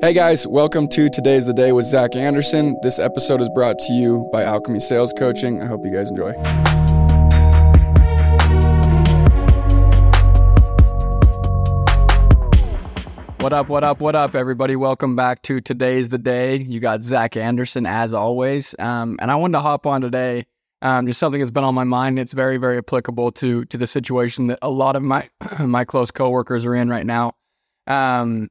Hey guys, welcome to Today's the Day with Zack Andersen. This episode is brought to you by Alchemy Sales Coaching. I hope you guys enjoy. What up, what up, what up, everybody? Welcome back to Today's the Day. You got Zack Andersen as always. Um, and I wanted to hop on today. Um, just something that's been on my mind. It's very, very applicable to to the situation that a lot of my my close coworkers are in right now. Um,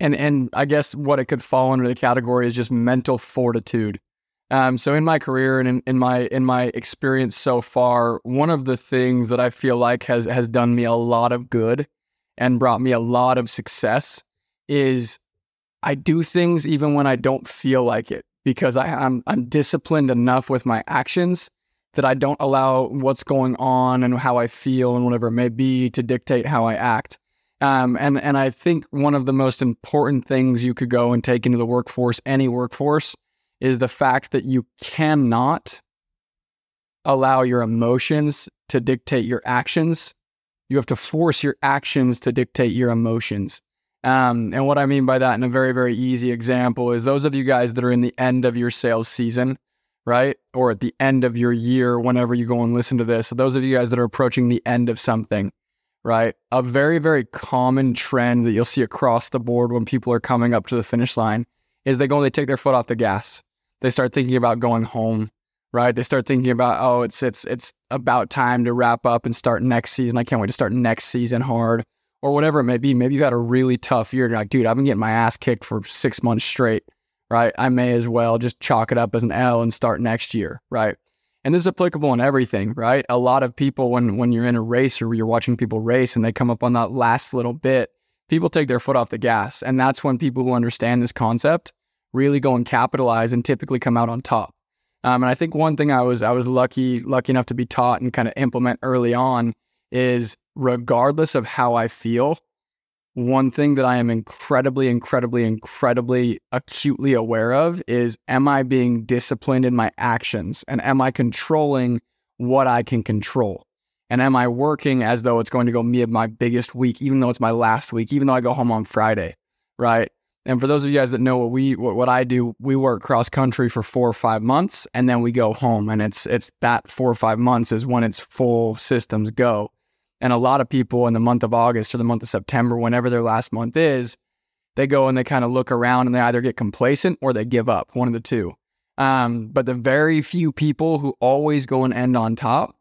and and I guess what it could fall under the category is just mental fortitude. Um, so in my career and in, in my in my experience so far, one of the things that I feel like has has done me a lot of good and brought me a lot of success is I do things even when I don't feel like it because I, I'm I'm disciplined enough with my actions that I don't allow what's going on and how I feel and whatever it may be to dictate how I act. Um, and and I think one of the most important things you could go and take into the workforce, any workforce, is the fact that you cannot allow your emotions to dictate your actions you have to force your actions to dictate your emotions. Um, and what I mean by that, in a very, very easy example, is those of you guys that are in the end of your sales season, right? Or at the end of your year, whenever you go and listen to this. So, those of you guys that are approaching the end of something, right? A very, very common trend that you'll see across the board when people are coming up to the finish line is they go and they take their foot off the gas. They start thinking about going home right? They start thinking about, oh, it's it's it's about time to wrap up and start next season. I can't wait to start next season hard or whatever it may be. Maybe you've had a really tough year. You're like, dude, I've been getting my ass kicked for six months straight, right? I may as well just chalk it up as an L and start next year, right? And this is applicable in everything, right? A lot of people, when when you're in a race or you're watching people race and they come up on that last little bit, people take their foot off the gas, and that's when people who understand this concept really go and capitalize and typically come out on top. Um, and I think one thing I was I was lucky lucky enough to be taught and kind of implement early on is regardless of how I feel, one thing that I am incredibly, incredibly, incredibly acutely aware of is am I being disciplined in my actions and am I controlling what I can control? And am I working as though it's going to go me my biggest week, even though it's my last week, even though I go home on Friday, right? And for those of you guys that know what we what, what I do, we work cross country for four or five months, and then we go home. And it's it's that four or five months is when it's full systems go. And a lot of people in the month of August or the month of September, whenever their last month is, they go and they kind of look around and they either get complacent or they give up, one of the two. Um, but the very few people who always go and end on top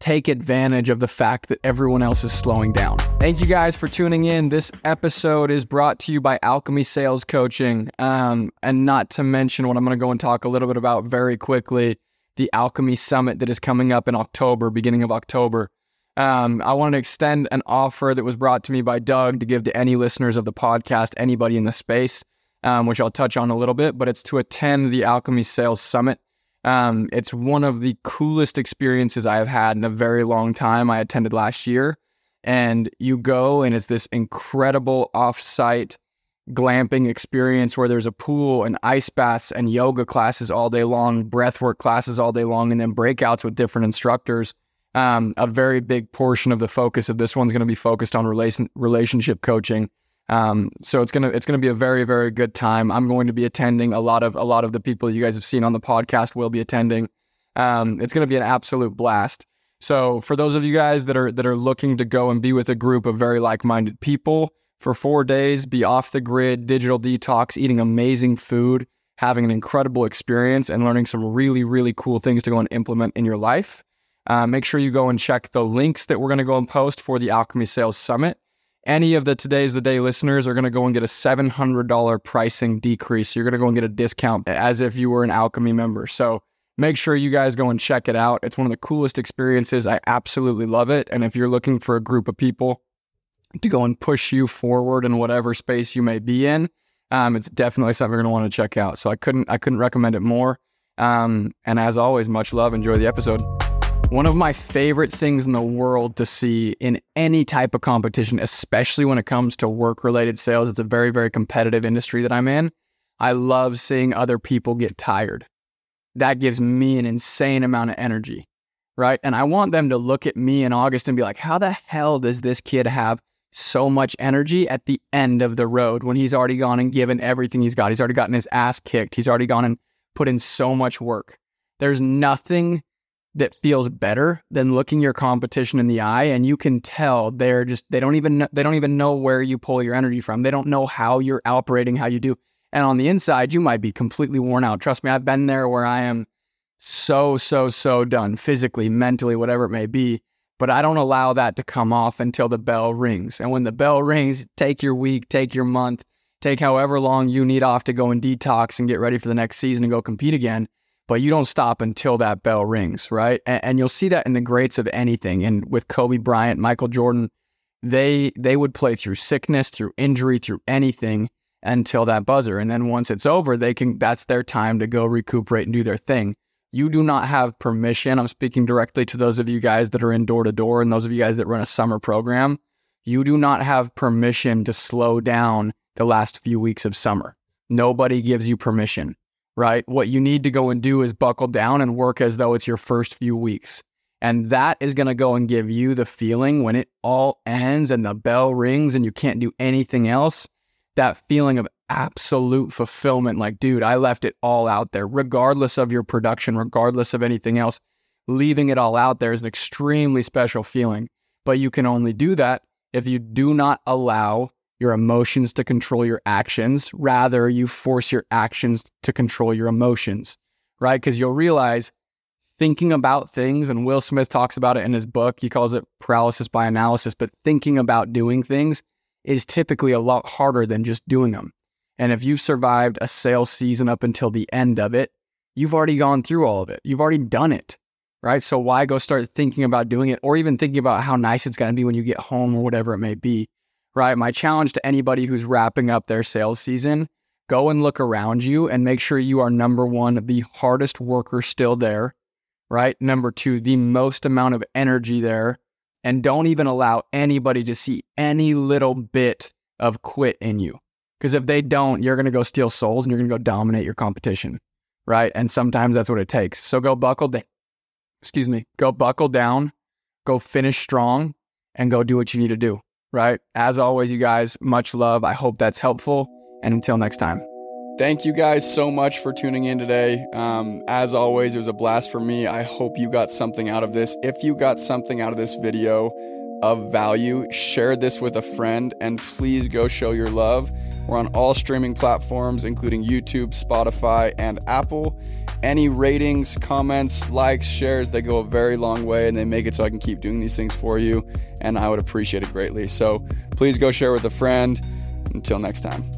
take advantage of the fact that everyone else is slowing down. Thank you guys for tuning in. This episode is brought to you by Alchemy Sales Coaching. Um, and not to mention what I'm going to go and talk a little bit about very quickly the Alchemy Summit that is coming up in October, beginning of October. Um, I want to extend an offer that was brought to me by Doug to give to any listeners of the podcast, anybody in the space, um, which I'll touch on a little bit, but it's to attend the Alchemy Sales Summit. Um, it's one of the coolest experiences I have had in a very long time. I attended last year, and you go, and it's this incredible offsite glamping experience where there's a pool and ice baths and yoga classes all day long, breathwork classes all day long, and then breakouts with different instructors. Um, a very big portion of the focus of this one's going to be focused on relation, relationship coaching. Um, so it's gonna it's gonna be a very very good time. I'm going to be attending. A lot of a lot of the people you guys have seen on the podcast will be attending. Um, it's gonna be an absolute blast. So for those of you guys that are that are looking to go and be with a group of very like minded people for four days, be off the grid, digital detox, eating amazing food, having an incredible experience, and learning some really really cool things to go and implement in your life. Uh, make sure you go and check the links that we're going to go and post for the Alchemy Sales Summit any of the today's the day listeners are going to go and get a $700 pricing decrease. You're going to go and get a discount as if you were an Alchemy member. So make sure you guys go and check it out. It's one of the coolest experiences. I absolutely love it. And if you're looking for a group of people to go and push you forward in whatever space you may be in, um, it's definitely something you're going to want to check out. So I couldn't I couldn't recommend it more. Um, and as always, much love. Enjoy the episode. One of my favorite things in the world to see in any type of competition, especially when it comes to work related sales, it's a very, very competitive industry that I'm in. I love seeing other people get tired. That gives me an insane amount of energy, right? And I want them to look at me in August and be like, how the hell does this kid have so much energy at the end of the road when he's already gone and given everything he's got. He's already gotten his ass kicked. He's already gone and put in so much work. There's nothing that feels better than looking your competition in the eye and you can tell they're just they don't even they don't even know where you pull your energy from. They don't know how you're operating, how you do. And on the inside, you might be completely worn out. Trust me, I've been there where I am so so so done physically, mentally, whatever it may be but I don't allow that to come off until the bell rings. And when the bell rings, take your week, take your month, take however long you need off to go and detox and get ready for the next season and go compete again. But you don't stop until that bell rings, right? And, and you'll see that in the greats of anything. And with Kobe Bryant, Michael Jordan, they they would play through sickness, through injury, through anything until that buzzer. And then once it's over, they can that's their time to go recuperate and do their thing you do not have permission. I'm speaking directly to those of you guys that are in door to door and those of you guys that run a summer program. You do not have permission to slow down the last few weeks of summer. Nobody gives you permission, right? What you need to go and do is buckle down and work as though it's your first few weeks. And that is going to go and give you the feeling when it all ends and the bell rings and you can't do anything else, that feeling of absolute fulfillment. Like, dude, I left it all out there, regardless of your production, regardless of anything else. Leaving it all out there is an extremely special feeling. But you can only do that if you do not allow your emotions to control your actions. Rather, you force your actions to control your emotions, right? Because you'll realize thinking about things, and Will Smith talks about it in his book, he calls it paralysis by analysis, but thinking about doing things is typically a lot harder than just doing them. And if you've survived a sales season up until the end of it, you've already gone through all of it. You've already done it, right? So why go start thinking about doing it or even thinking about how nice it's going to be when you get home or whatever it may be, right? My challenge to anybody who's wrapping up their sales season go and look around you and make sure you are number one, the hardest worker still there, right? Number two, the most amount of energy there. And don't even allow anybody to see any little bit of quit in you. Because if they don't, you're going to go steal souls and you're going to go dominate your competition. Right. And sometimes that's what it takes. So go buckle down. Excuse me. Go buckle down, go finish strong, and go do what you need to do. Right. As always, you guys, much love. I hope that's helpful. And until next time. Thank you guys so much for tuning in today. Um, as always, it was a blast for me. I hope you got something out of this. If you got something out of this video of value, share this with a friend and please go show your love. We're on all streaming platforms, including YouTube, Spotify, and Apple. Any ratings, comments, likes, shares, they go a very long way and they make it so I can keep doing these things for you. And I would appreciate it greatly. So please go share with a friend. Until next time.